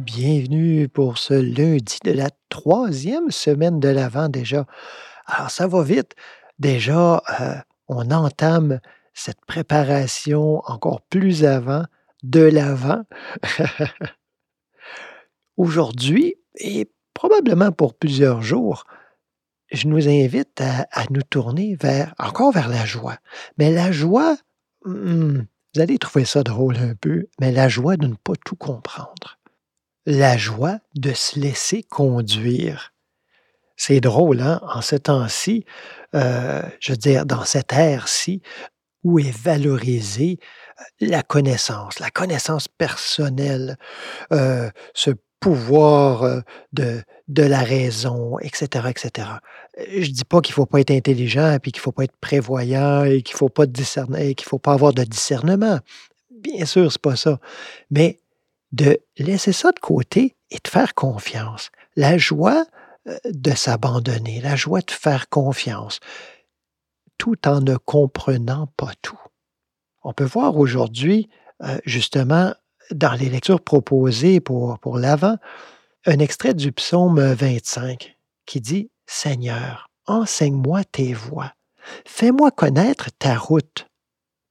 Bienvenue pour ce lundi de la troisième semaine de l'Avent déjà. Alors ça va vite. Déjà, euh, on entame cette préparation encore plus avant de l'Avent. Aujourd'hui, et probablement pour plusieurs jours, je nous invite à, nous tourner vers, encore vers la joie. Mais la joie, hmm, vous allez trouver ça drôle un peu, mais la joie de ne pas tout comprendre. La joie de se laisser conduire. C'est drôle, hein? En ce temps-ci, euh, je veux dire, dans cette ère-ci, où est valorisée euh, la connaissance, la connaissance personnelle, euh, ce pouvoir de, de la raison, etc., etc. Je dis pas qu'il faut pas être intelligent, puis qu'il faut pas être prévoyant, et qu'il faut pas discerner, qu'il faut pas avoir de discernement. Bien sûr, c'est pas ça. Mais de laisser ça de côté et de faire confiance. La joie de s'abandonner, la joie de faire confiance, tout en ne comprenant pas tout. On peut voir aujourd'hui, justement, dans les lectures proposées pour, pour l'avant, un extrait du psaume 25 qui dit Seigneur, enseigne-moi tes voies, fais-moi connaître ta route,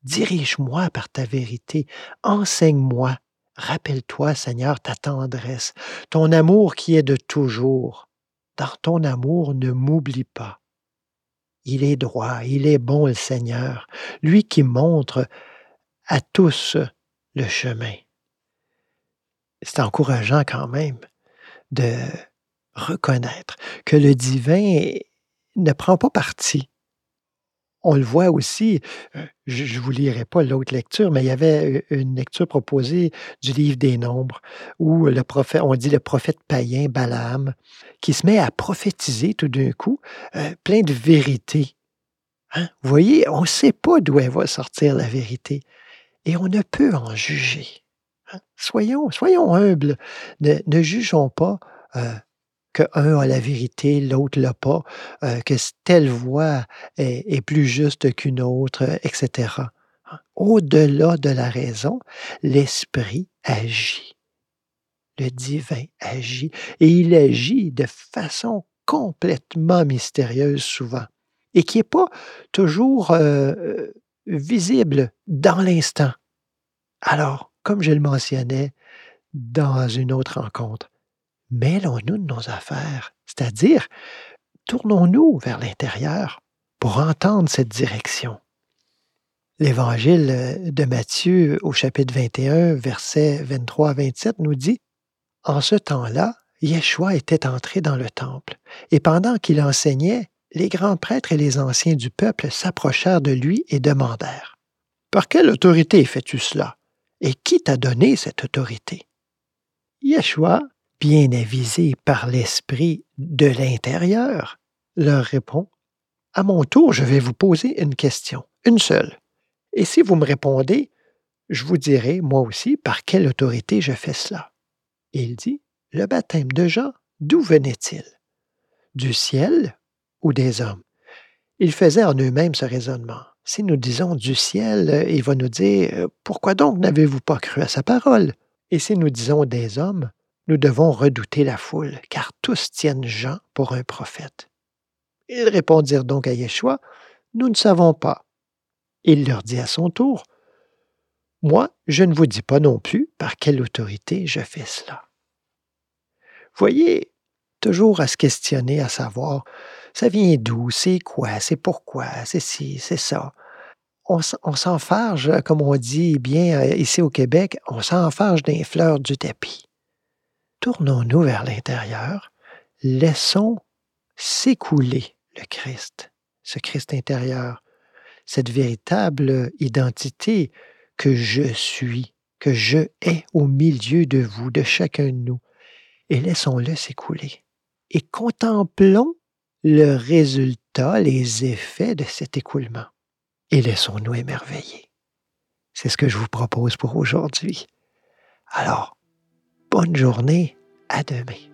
dirige-moi par ta vérité, enseigne-moi. Rappelle-toi, Seigneur, ta tendresse, ton amour qui est de toujours. Dans ton amour, ne m'oublie pas. Il est droit, il est bon le Seigneur, lui qui montre à tous le chemin c'est encourageant quand même de reconnaître que le divin ne prend pas parti. On le voit aussi, euh, je ne vous lirai pas l'autre lecture, mais il y avait une lecture proposée du livre des Nombres, où le prophète, on dit le prophète païen Balaam, qui se met à prophétiser tout d'un coup euh, plein de vérités. Hein? Vous voyez, on ne sait pas d'où elle va sortir la vérité, et on ne peut en juger. Soyons, soyons humbles. Ne, jugeons pas euh, qu'un a la vérité, l'autre l'a pas, euh, que telle voix est, plus juste qu'une autre, etc. Hein. Au-delà de la raison, l'esprit agit. Le divin agit et il agit de façon complètement mystérieuse souvent et qui n'est pas toujours euh, visible dans l'instant. Alors, comme je le mentionnais dans une autre rencontre, mêlons-nous de nos affaires, c'est-à-dire tournons-nous vers l'intérieur pour entendre cette direction. L'évangile de Matthieu au chapitre 21, versets 23 à 27 nous dit En ce temps-là, Yeshua était entré dans le temple, et pendant qu'il enseignait, les grands prêtres et les anciens du peuple s'approchèrent de lui et demandèrent Par quelle autorité fais-tu cela et qui t'a donné cette autorité? Yeshua, bien avisé par l'esprit de l'intérieur, leur répond À mon tour, je vais vous poser une question, une seule. Et si vous me répondez, je vous dirai, moi aussi, par quelle autorité je fais cela. Il dit Le baptême de Jean, d'où venait-il? Du ciel ou des hommes Ils faisaient en eux-mêmes ce raisonnement. Si nous disons du ciel, il va nous dire euh, Pourquoi donc n'avez-vous pas cru à sa parole? Et si nous disons des hommes, nous devons redouter la foule, car tous tiennent Jean pour un prophète. Ils répondirent donc à Yeshua Nous ne savons pas. Il leur dit à son tour Moi, je ne vous dis pas non plus par quelle autorité je fais cela. Voyez, toujours à se questionner, à savoir ça vient d'où, c'est quoi, c'est pourquoi, c'est ci, c'est ça on, s'enfarge, comme on dit bien euh, ici au Québec, on s'enfarge des fleurs du tapis. Tournons-nous vers l'intérieur, laissons s'écouler le Christ, ce Christ intérieur, cette véritable identité que je suis, que je hais au milieu de vous, de chacun de nous, et laissons-le s'écouler. Et contemplons le résultat, les effets de cet écoulement et laissons-nous émerveiller. C'est ce que je vous propose pour aujourd'hui. Alors, bonne journée, à demain.